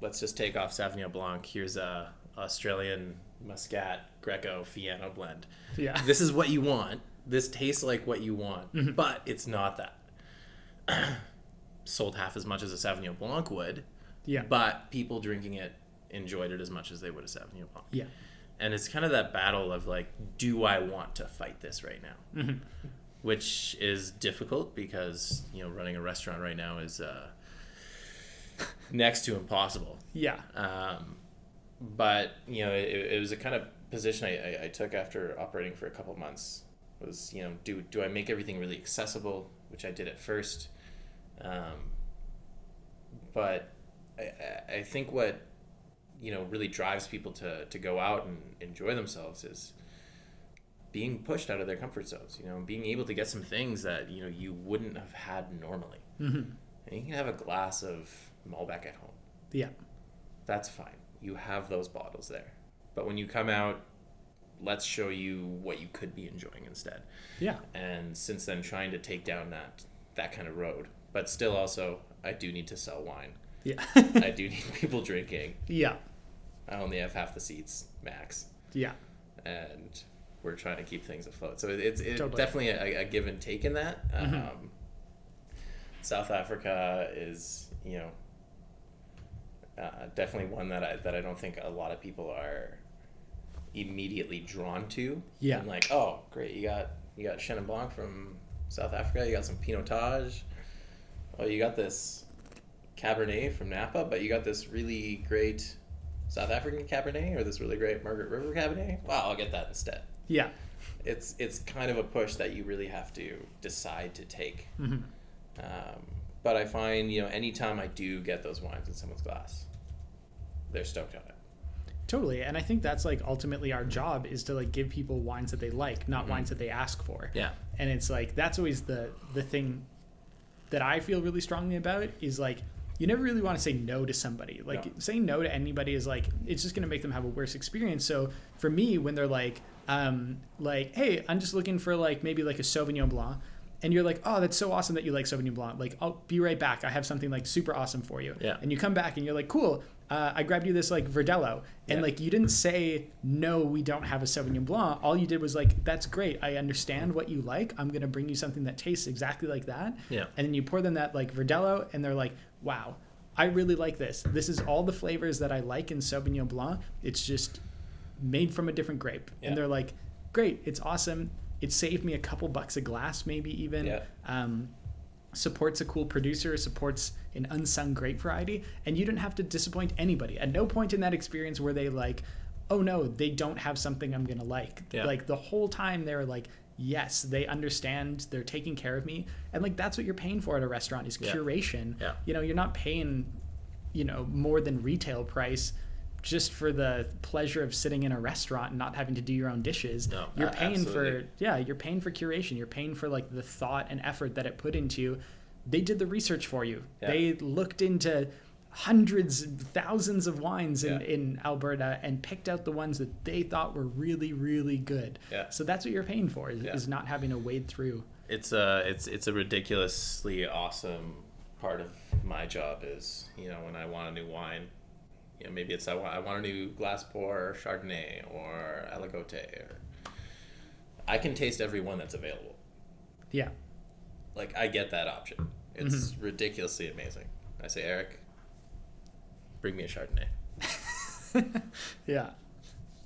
let's just take off Sauvignon Blanc. Here's a Australian Muscat Greco Fiano blend. Yeah. This is what you want. This tastes like what you want, Mhm. but it's not that. Sold half as much as a Sauvignon Blanc would, Yeah. but people drinking it enjoyed it as much as they would a Sauvignon Blanc Yeah. and it's kind of that battle of like do i want to fight this right now? Hmm which is difficult because you know running a restaurant right now is uh, next to impossible. Yeah. um, but you know it, it was a kind of position I, I, I took after operating for a couple months was you know do, do i make everything really accessible which i did at first? Um, but I- I think what you know really drives people to, to go out and enjoy themselves is being pushed out of their comfort zones you know being able to get some things that you know you wouldn't have had normally hmm and you can have a glass of malbec at home Yeah. that's fine. You have those bottles there. But when you come out, let's show you what you could be enjoying instead. Yeah. And since then, trying to take down that that kind of road, but still also, I do need to sell wine. Yeah. I do need people drinking. yeah. I only have half the seats max, Yeah. and we're trying to keep things afloat. So it- it's it's Totally. definitely a, a give and take in that. Mhm. Um, South Africa is you know uh, definitely one that I that I don't think a lot of people are immediately drawn to. Yeah. And like, oh, great, you got you got Chenin Blanc from South Africa. You got some Pinotage. Oh, you got this Cabernet from Napa, but you got this really great South African Cabernet or this really great Margaret River Cabernet. Wow, I'll get that instead. Yeah. It's it's kind of a push that you really have to decide to take. hmm Um, but I find you know anytime I do get those wines in someone's glass, they're stoked on it. Totally. And I think that's like ultimately our job is to like give people wines that they like, not Mhm. wines that they ask for. Yeah. And it's like that's always the the thing that I feel really strongly about is like you never really want to say no to somebody. Like No. saying no to anybody is like it's just going to make them have a worse experience. So for me when they're like um like hey, I'm just looking for like maybe like a Sauvignon Blanc and you're like, "Oh, that's so awesome that you like Sauvignon Blanc. Like, I'll be right back. I have something like super awesome for you." Yeah. And you come back and you're like, "Cool. Uh, I grabbed you this like Verdelho." And Yeah. like you didn't say, "No, we don't have a Sauvignon Blanc." All you did was like, "That's great. I understand what you like. I'm to bring you something that tastes exactly like that." Yeah. And then you pour them that like Verdelho and they're like, "Wow, I really like this. This is all the flavors that I like in Sauvignon Blanc. It's just made from a different grape." Yeah. And they're like, "Great. It's awesome. It saved me a couple bucks a glass maybe even." Yeah. um, supports a cool producer, supports an unsung grape variety, and you didn't have to disappoint anybody. At no point in that experience were they like, "Oh no, they don't have something I'm gonna like." Yeah. Like the whole time they were like, "Yes, they understand. They're taking care of me," and like that's what you're paying for at a restaurant is Yeah. curation. Yeah. You know, you're not paying, you know, more than retail price. Just for the pleasure of sitting in a restaurant and not having to do your own dishes, No, you're paying for yeah you're paying for curation you're paying for like the thought and effort that it put into they did the research for you Yeah. they looked into hundreds thousands of wines in, Yeah. in alberta and picked out the ones that they thought were really really good Yeah. so that's what you're paying for is, Yeah. is not having to wade through it's a it's it's a ridiculously awesome part of my job is you know when I want a new wine, you know maybe it's I want I want a new glass pour Chardonnay or Aligote or I can taste every one that's available. yeah Like I get that option. It's mm-hmm. ridiculously amazing. I say Eric, bring me a Chardonnay. yeah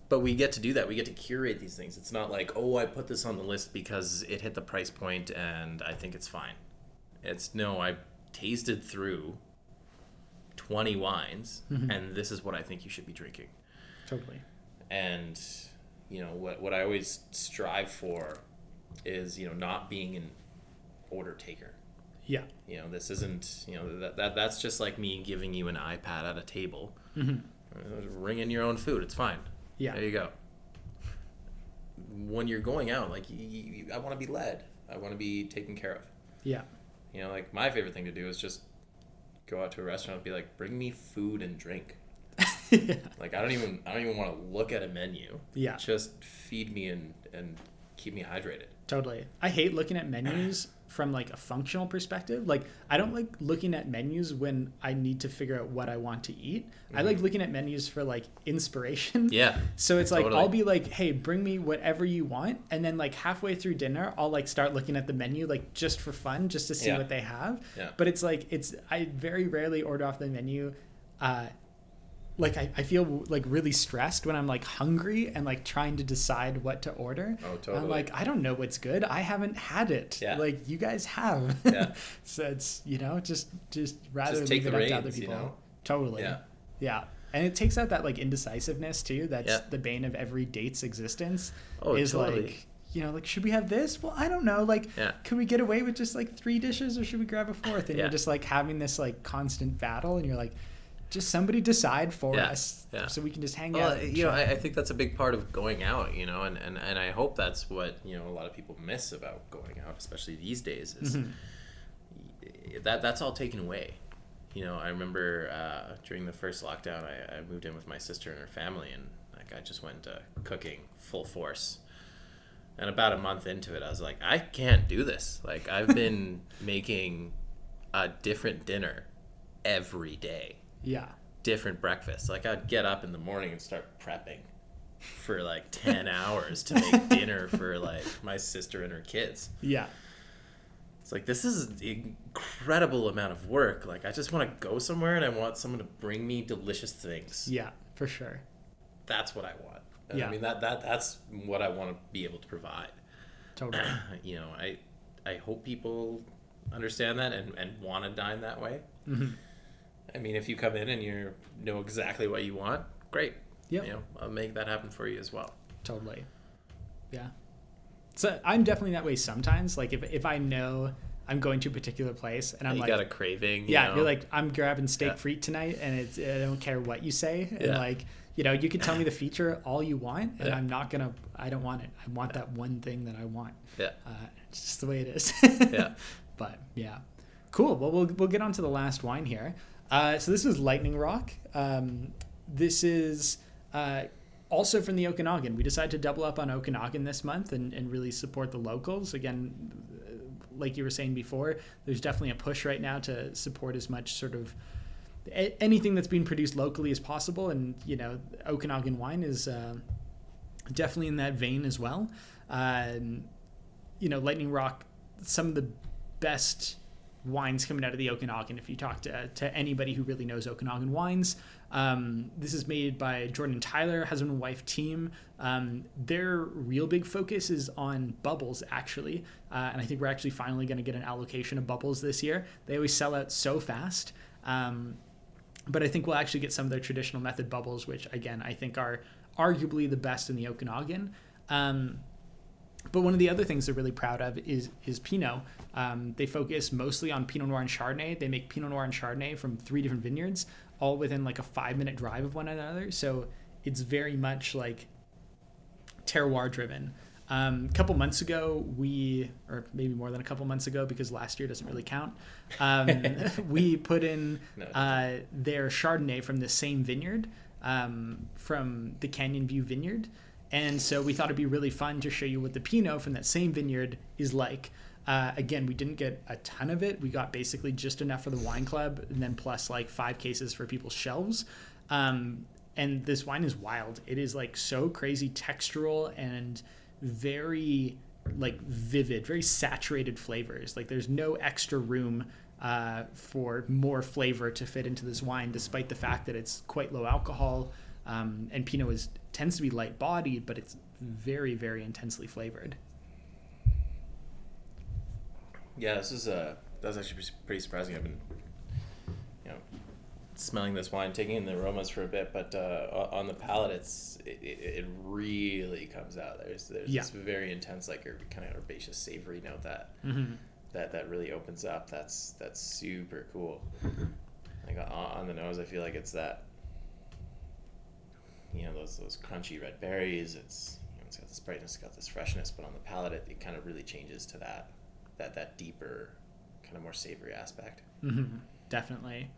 But we get to do that. We get to curate these things. It's not like, oh, I put this on the list because it hit the price point and I think it's fine. It's no, I tasted through 20 wines mm-hmm. and this is what I think you should be drinking. totally And, you know, what, what I always strive for is, you know, not being an order taker. Yeah You know, this isn't, you know, that, that that's just like me giving you an iPad at a table. hmm Uh, Ring in your own food. It's fine. yeah There you go. When you're going out, like you, you, I want to be led. I want to be taken care of. yeah You know, like my favorite thing to do is just go out to a restaurant and be like, bring me food and drink. yeah Like I don't even I don't even want to look at a menu. yeah Just feed me and and keep me hydrated. Totally. I hate looking at menus from like a functional perspective. Like I don't like looking at menus when I need to figure out what I want to eat. I like looking at menus for like inspiration. Yeah. So it's like I'll be like, "Hey, bring me whatever you want." And then like halfway through dinner, I'll like start looking at the menu like just for fun, just to see Yeah. what they have. Yeah. But it's like it's I very rarely order off the menu uh like I, I feel like really stressed when I'm like hungry and like trying to decide what to order. Oh, totally. I'm like, I don't know what's good. I haven't had it. Yeah. Like you guys have. Yeah. so it's you know, just just rather Just take leave the it up to other reins, you people. know? Totally. Yeah. Yeah. And it takes out that like indecisiveness too. That's Yeah. the bane of every date's existence. Oh, is totally. like you know, like should we have this? Well, I don't know. Like, Yeah. could we get away with just like three dishes, or should we grab a fourth? And Yeah. you're just like having this like constant battle, and you're like, just somebody decide for Yeah. us, Yeah. so we can just hang Well, out. and you know, I. I think that's a big part of going out, you know, and, and, and I hope that's what, you know, a lot of people miss about going out, especially these days, is Mhm. that that's all taken away. You know, I remember uh, during the first lockdown, I, I moved in with my sister and her family, and like I just went to cooking full force. And about a month into it, I was like, I can't do this. Like I've been making a different dinner every day, Yeah. different breakfasts. Like I'd get up in the morning and start prepping for like 10 hours to make dinner for like my sister and her kids. Yeah. It's like this is an incredible amount of work. Like I just want to go somewhere and I want someone to bring me delicious things. Yeah, for sure. That's what I want. And Yeah. I mean that that that's what I want to be able to provide. Totally. you know, I I hope people understand that and, and want to dine that way. hmm I mean, if you come in and you know exactly what you want, great. Yeah, You know, I'll make that happen for you as well. Totally. Yeah. So I'm definitely that way sometimes. Like if if I know I'm going to a particular place and I'm like, you like, got a craving. you yeah, know? you're like I'm grabbing steak Yeah. frite tonight, and it's I don't care what you say, and Yeah. like you know you can tell me the feature all you want, and Yeah. I'm not gonna. I don't want it. I want that one thing that I want. yeah, Uh, it's just the way it is. Yeah. But yeah, cool. Well, we'll we'll get on to the last wine here. Uh, so this is Lightning Rock. Um, this is uh, also from the Okanagan. We decided to double up on Okanagan this month and, and really support the locals. Again, uh, like you were saying before, there's definitely a push right now to support as much sort of a- anything that's being produced locally as possible. And you know, Okanagan wine is uh, definitely in that vein as well. Um, you know, Lightning Rock, some of the best wines coming out of the Okanagan. If you talk to, to anybody who really knows Okanagan wines, um, this is made by Jordan Tyler, husband and wife team. Um, their real big focus is on bubbles, actually. Uh, and I think we're actually finally going to get an allocation of bubbles this year. They always sell out so fast. Um, but I think we'll actually get some of their traditional method bubbles, which again I think are arguably the best in the Okanagan. Um, but one of the other things they're really proud of is is Pinot. Um, they focus mostly on Pinot Noir and Chardonnay. They make Pinot Noir and Chardonnay from three different vineyards, all within like a five minute drive of one another. So it's very much like terroir driven. Um, a couple months ago, we, or maybe more than a couple months ago, because last year doesn't really count, um, we put in uh, their Chardonnay from the same vineyard, um, from the Canyon View Vineyard. And so we thought it'd be really fun to show you what the Pinot from that same vineyard is like. Uh, again, we didn't get a ton of it. We got basically just enough for the wine club, and then plus like five cases for people's shelves. Um, and this wine is wild. It is like so crazy textural and very like vivid, very saturated flavors. Like there's no extra room uh, for more flavor to fit into this wine, despite the fact that it's quite low alcohol. Um, and Pinot is tends to be light bodied, but it's very, very intensely flavored. Yeah, this is uh, that was actually pretty- surprising. I've been, you know, smelling this wine, taking in the aromas for a bit, but uh, on the palate, it's it, it, really comes out. There's there's Yeah. this very intense, like her- kind of herbaceous, savory note that Mm-hmm. that that really opens up. That's that's super cool. Like on the nose, I feel like it's that. You know those those crunchy red berries. It's you know, it's got this brightness, it's got this freshness, but on the palate, it, it kind of really changes to that that that deeper, kind of more savory aspect. Mm-hmm. Definitely.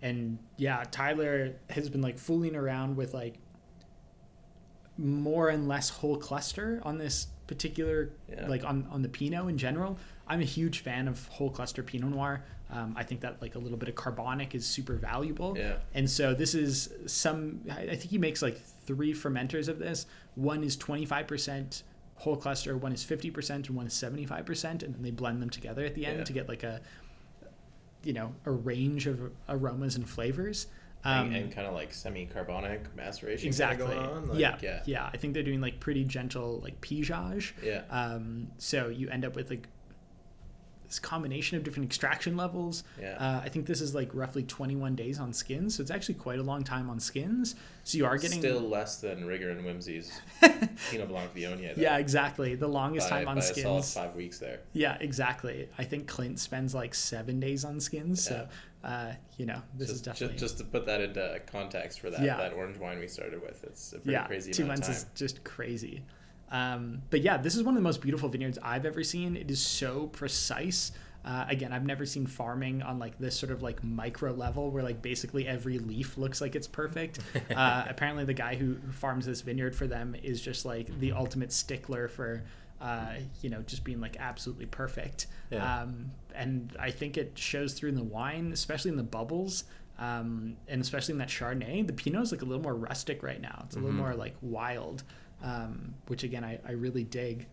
And yeah, Tyler has been like fooling around with like more and less whole cluster on this particular Yeah. like on on the Pinot in general. I'm a huge fan of whole cluster Pinot Noir. Um, I think that like a little bit of carbonic is super valuable. Yeah. And so this is some. I think he makes like three fermenters of this. One is 25% whole cluster, one is 50%, and one is 75%, and then they blend them together at the end Yeah. to get like a, you know, a range of aromas and flavors. Um, and, and kind of like semi-carbonic maceration exactly. kinda going on. Like, yeah, yeah, yeah. I think they're doing like pretty gentle like pigeage. yeah. Um, so you end up with like this combination of different extraction levels. Yeah. Uh, I think this is like roughly 21 days on skins, so it's actually quite a long time on skins. So you are getting Still less than Rigor and Whimsy's Pinot Blanc Viognier. though, yeah, exactly. The longest by, time on by a solid skins. five weeks there. Yeah, exactly. I think Clint spends like seven days on skins, so uh, you know this just, is definitely just, just to put that into context for that Yeah. that orange wine we started with, it's a pretty yeah, crazy two months is just crazy. Um, but yeah, this is one of the most beautiful vineyards I've ever seen. It is so precise. Uh, again, I've never seen farming on like this sort of like micro level where like basically every leaf looks like it's perfect. Uh, apparently, the guy who, who farms this vineyard for them is just like the ultimate stickler for uh, you know, just being like absolutely perfect. Yeah. Um, and I think it shows through in the wine, especially in the bubbles. Um, and especially in that Chardonnay, the Pinot is like a little more rustic right now. It's a little Mhm. more like wild, um, which again I, I really dig.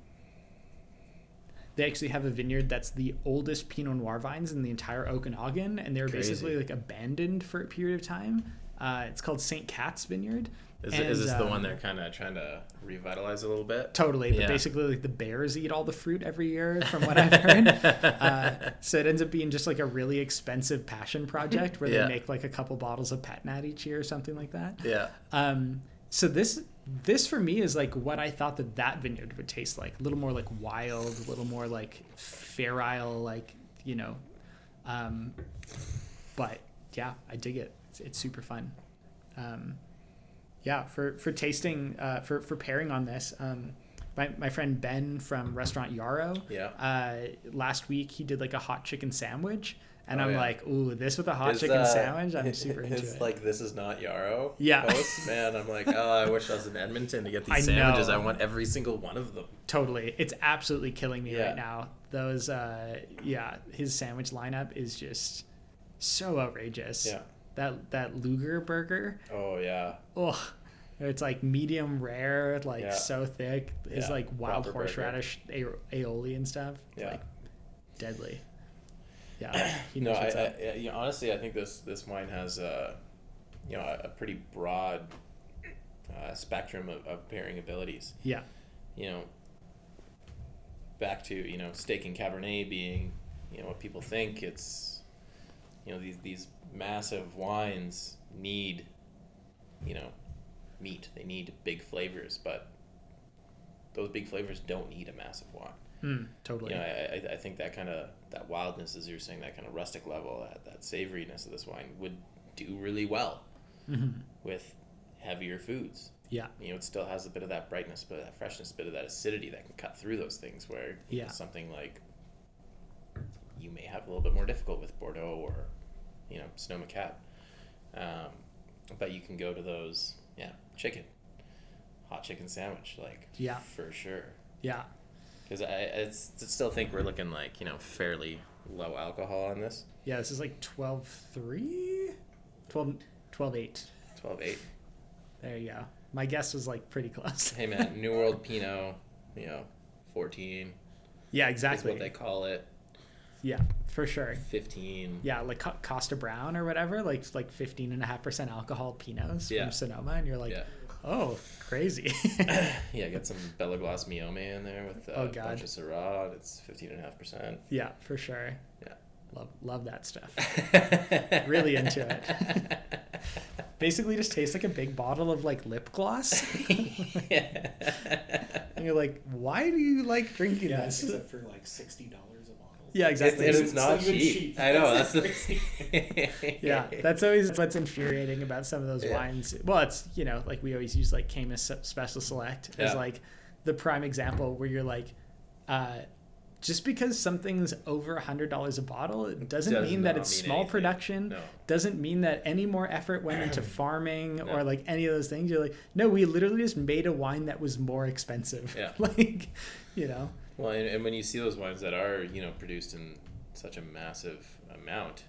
They actually have a vineyard that's the oldest Pinot Noir vines in the entire Okanagan, and they were Crazy. basically like abandoned for a period of time. Uh, it's called St. Cat's Vineyard. Is, And, is this the um, one they're kind of trying to revitalize a little bit? Totally, but Yeah. basically, like the bears eat all the fruit every year, from what I've heard. uh, so it ends up being just like a really expensive passion project where Yeah. they make like a couple bottles of Pet Nat each year or something like that. Yeah. Um, so this this for me is like what I thought that that vineyard would taste like, a little more like wild, a little more like ferile, like you know. Um, but yeah, I dig it. It's, it's super fun. Um, yeah, for for tasting, uh, for for pairing on this, um, my my friend Ben from Restaurant Yarrow. Yeah. Uh, last week he did like a hot chicken sandwich, and Oh, I'm yeah. like, ooh, this with a hot His, chicken uh, sandwich, I'm super into it. like this is not yarrow. Yeah. Post, man, I'm like, oh, I wish I was in Edmonton to get these I sandwiches. know. I want every single one of them. Totally. It's absolutely killing me Yeah. right now. Those uh yeah, his sandwich lineup is just so outrageous. Yeah. That that Luger burger. Oh yeah. Ugh. It's like medium rare, like Yeah. so thick. Yeah, like wild proper horseradish a- aioli and stuff. It's Yeah. like deadly. Yeah. He no, I, I. I you know, honestly, I think this this wine has uh, you know a, a pretty broad uh, spectrum of, of pairing abilities. yeah. You know, back to you know steak and cabernet being you know what people think it's you know these these massive wines need you know meat they need big flavors but those big flavors don't need a massive wine Mm, totally. you know, I, I, I think that kind of that wildness, as you're saying, that kind of rustic level, that, that savoriness of this wine would do really well Mhm. with heavier foods. Yeah. You know, it still has a bit of that brightness, but that freshness, a bit of that acidity that can cut through those things. Where you know, Yeah. something like you may have a little bit more difficult with Bordeaux or you know Sonoma Cab, um, but you can go to those yeah chicken, hot chicken sandwich like Yeah. for sure. Yeah. Because I still think we're looking like you know fairly low alcohol on this. Yeah, this is like 12.3? 12, 12.8. 12.8. There you go. My guess was like pretty close. Hey man, New World Pinot, you know, 14 Yeah, exactly. what they call it. Yeah, for sure. 15. Yeah, like Kosta Browne or whatever, like like fifteen and a half percent alcohol Pinots Yeah. from Sonoma, and you're like, Yeah. Oh, crazy. yeah, get some Belle Glos Meiomi in there with uh, Oh, a God. bunch of Syrah. It's 15.5%. yeah, for sure. Yeah. Love love that stuff. Really into it. Basically, just tastes like a big bottle of like lip gloss, yeah. and you're like, why do you like drinking Yeah, this? except for like sixty dollars Yeah, It's, exactly. and It's it's not cheap. cheap. I know, that's the yeah, that's always what's infuriating about some of those Yeah. wines. Well, it's you know like we always use like Caymus Special Select as Yeah. like the prime example where you're like, uh, just because something's over a hundred dollars a bottle, it doesn't Does mean that it's mean small anything. production. No. Doesn't mean that any more effort went into farming No. or like any of those things. You're like, no, we literally just made a wine that was more expensive. Yeah. like, you know, Well, and, and when you see those wines that are, you know, produced in such a massive amount,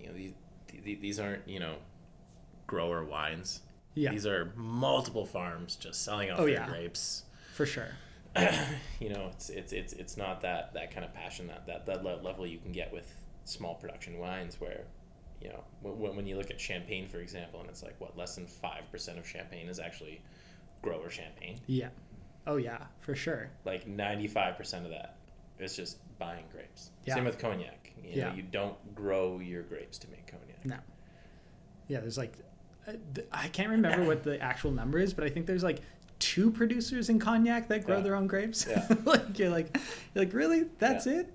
you know, these th- these aren't, you know, grower wines. yeah, These are multiple farms just selling off Oh, their yeah. grapes. for sure. you know, it's it's it's it's not that that kind of passion that that that level you can get with small production wines where. You know, when, when you look at champagne, for example, and it's like what less than five percent of champagne is actually grower champagne. Yeah. Oh yeah, for sure. like 95% of that is just buying grapes. Yeah. Same with cognac. You know, Yeah. you don't grow your grapes to make cognac. No. Yeah, there's like, uh, I can't remember what the actual number is, but I think there's like two producers in cognac that grow Yeah. their own grapes. Yeah. like you're like, you're like really? That's Yeah. it?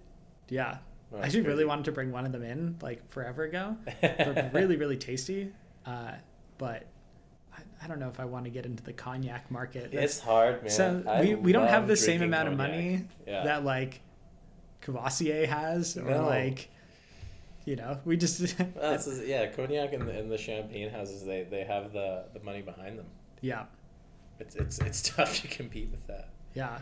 Yeah. No, I actually really wanted to bring one of them in like forever ago. They're really, really tasty. Uh, but I, don't know if I want to get into the cognac market. That's- It's hard, man. so I we, we don't have the same amount of money Yeah. that like Courvoisier has, or No. like, you know, we just Well, is- yeah, cognac and the, and the champagne houses, they, they have the, the money behind them. yeah, It's, it's, it's tough to compete with that. yeah.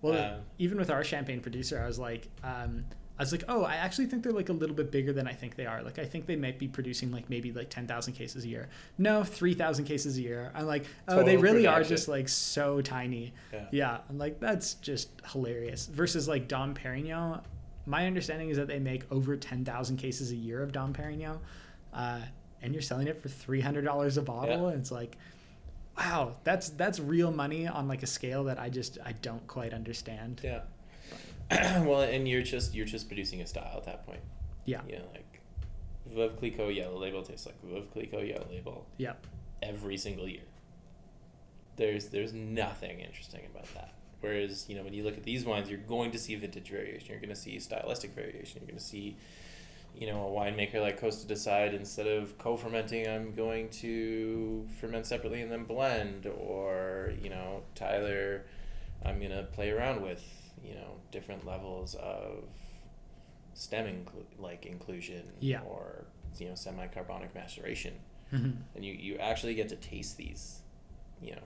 Well, Um, even with our champagne producer, I was like, um, I was like, oh, I actually think they're like a little bit bigger than I think they are. Like, I think they might be producing like maybe like ten thousand cases a year. No, three thousand cases a year. I'm like, oh, they Total really are just like so tiny. Yeah. Yeah, I'm like, that's just hilarious. Versus like Dom Perignon, my understanding is that they make over ten thousand cases a year of Dom Perignon, uh, and you're selling it for three hundred dollars a bottle. Yeah. And it's like, wow, that's that's real money on like a scale that I just I don't quite understand. Yeah. well, and you're just you're just producing a style at that point. Yeah. You know, like Veuve Clicquot yellow label tastes like Veuve Clicquot yellow label Yeah. every single year. There's there's nothing interesting about that. Whereas you know when you look at these wines, you're going to see vintage variation. You're going to see stylistic variation. You're going to see, you know, a winemaker like Costa decide instead of co-fermenting, I'm going to ferment separately and then blend. Or you know, Tyler, I'm going to play around with you know different levels of stem inclu- like inclusion Yeah. or you know semi-carbonic maceration Mhm. and you, you actually get to taste these you know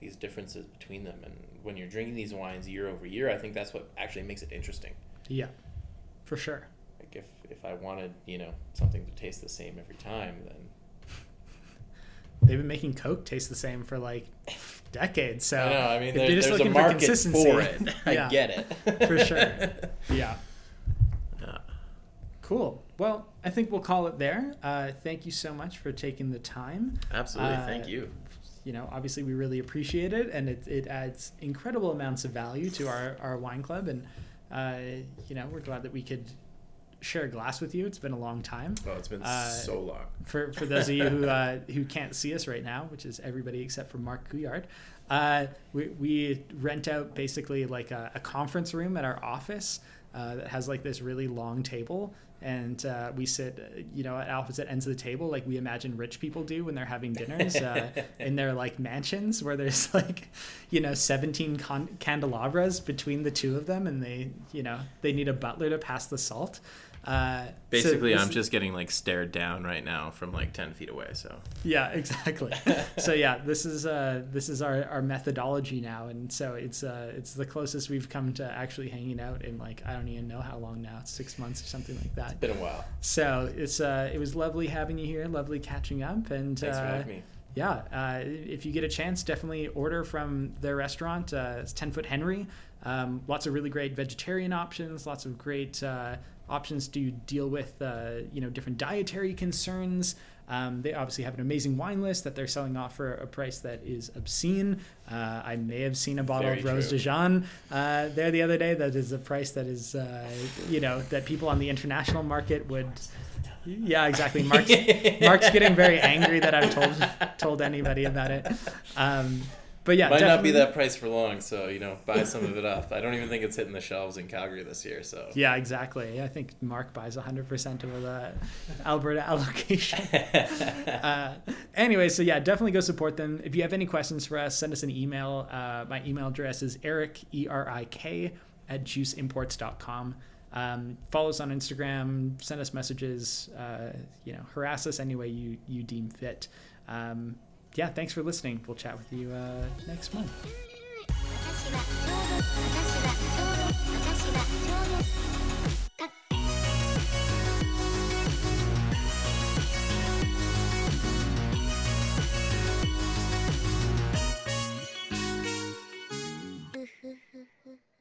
these differences between them and when you're drinking these wines year over year i think that's what actually makes it interesting Yeah. For sure. like if if i wanted you know something to taste the same every time then They've been making Coke taste the same for like decades. So i know i mean there, they're just there's a looking for market consistency- for it i Yeah. get it For sure. Yeah. Yeah. Cool. Well, I think we'll call it there. Uh, thank you so much for taking the time. Absolutely. Uh, Thank you. You know, obviously, we really appreciate it, and it, it adds incredible amounts of value to our, our wine club. And, uh, you know, we're glad that we could share a glass with you. It's been a long time. Oh, it's been uh, so long. For, for those of you who, uh, who can't see us right now, which is everybody except for Mark Couillard, uh, we, we rent out basically like a, a conference room at our office uh, that has like this really long table. And uh, we sit, you know, at opposite ends of the table, like we imagine rich people do when they're having dinners uh, in their like mansions, where there's like, you know, 17 con- candelabras between the two of them, and they, you know, they need a butler to pass the salt. Uh, so Basically, this I'm just getting like stared down right now from like 10 feet away. So yeah, exactly. so yeah, this is uh, this is our, our methodology now, and so it's uh, it's the closest we've come to actually hanging out in like I don't even know how long now, six months or something like that. It's been a while So it's uh, it was lovely having you here, lovely catching up, and thanks for uh, having me yeah, uh, if you get a chance, definitely order from their restaurant. Uh, it's Ten Foot Henry. Um, lots of really great vegetarian options. Lots of great uh, options to deal with, uh, you know, different dietary concerns. Um, they obviously have an amazing wine list that they're selling off for a price that is obscene. Uh, I may have seen a bottle Very of Rose true. de Jean uh, there the other day. That is a price that is, uh, you know, that people on the international market would. Yeah, exactly. Mark's, Mark's getting very angry that I've told told anybody about it. Um, but yeah, might not be that price for long so you know buy some of it up i don't even think it's hitting the shelves in calgary this year so Yeah, exactly. I think Mark buys 100% of the Alberta allocation. uh, anyway, so yeah, definitely go support them. If you have any questions for us, send us an email. Uh, my email address is eric, E R I K, at juiceimports.com. Um, follow us on Instagram, send us messages, uh, you know, harass us any way you, you deem fit. Um, yeah, thanks for listening. We'll chat with you uh, next month. Mm-hmm.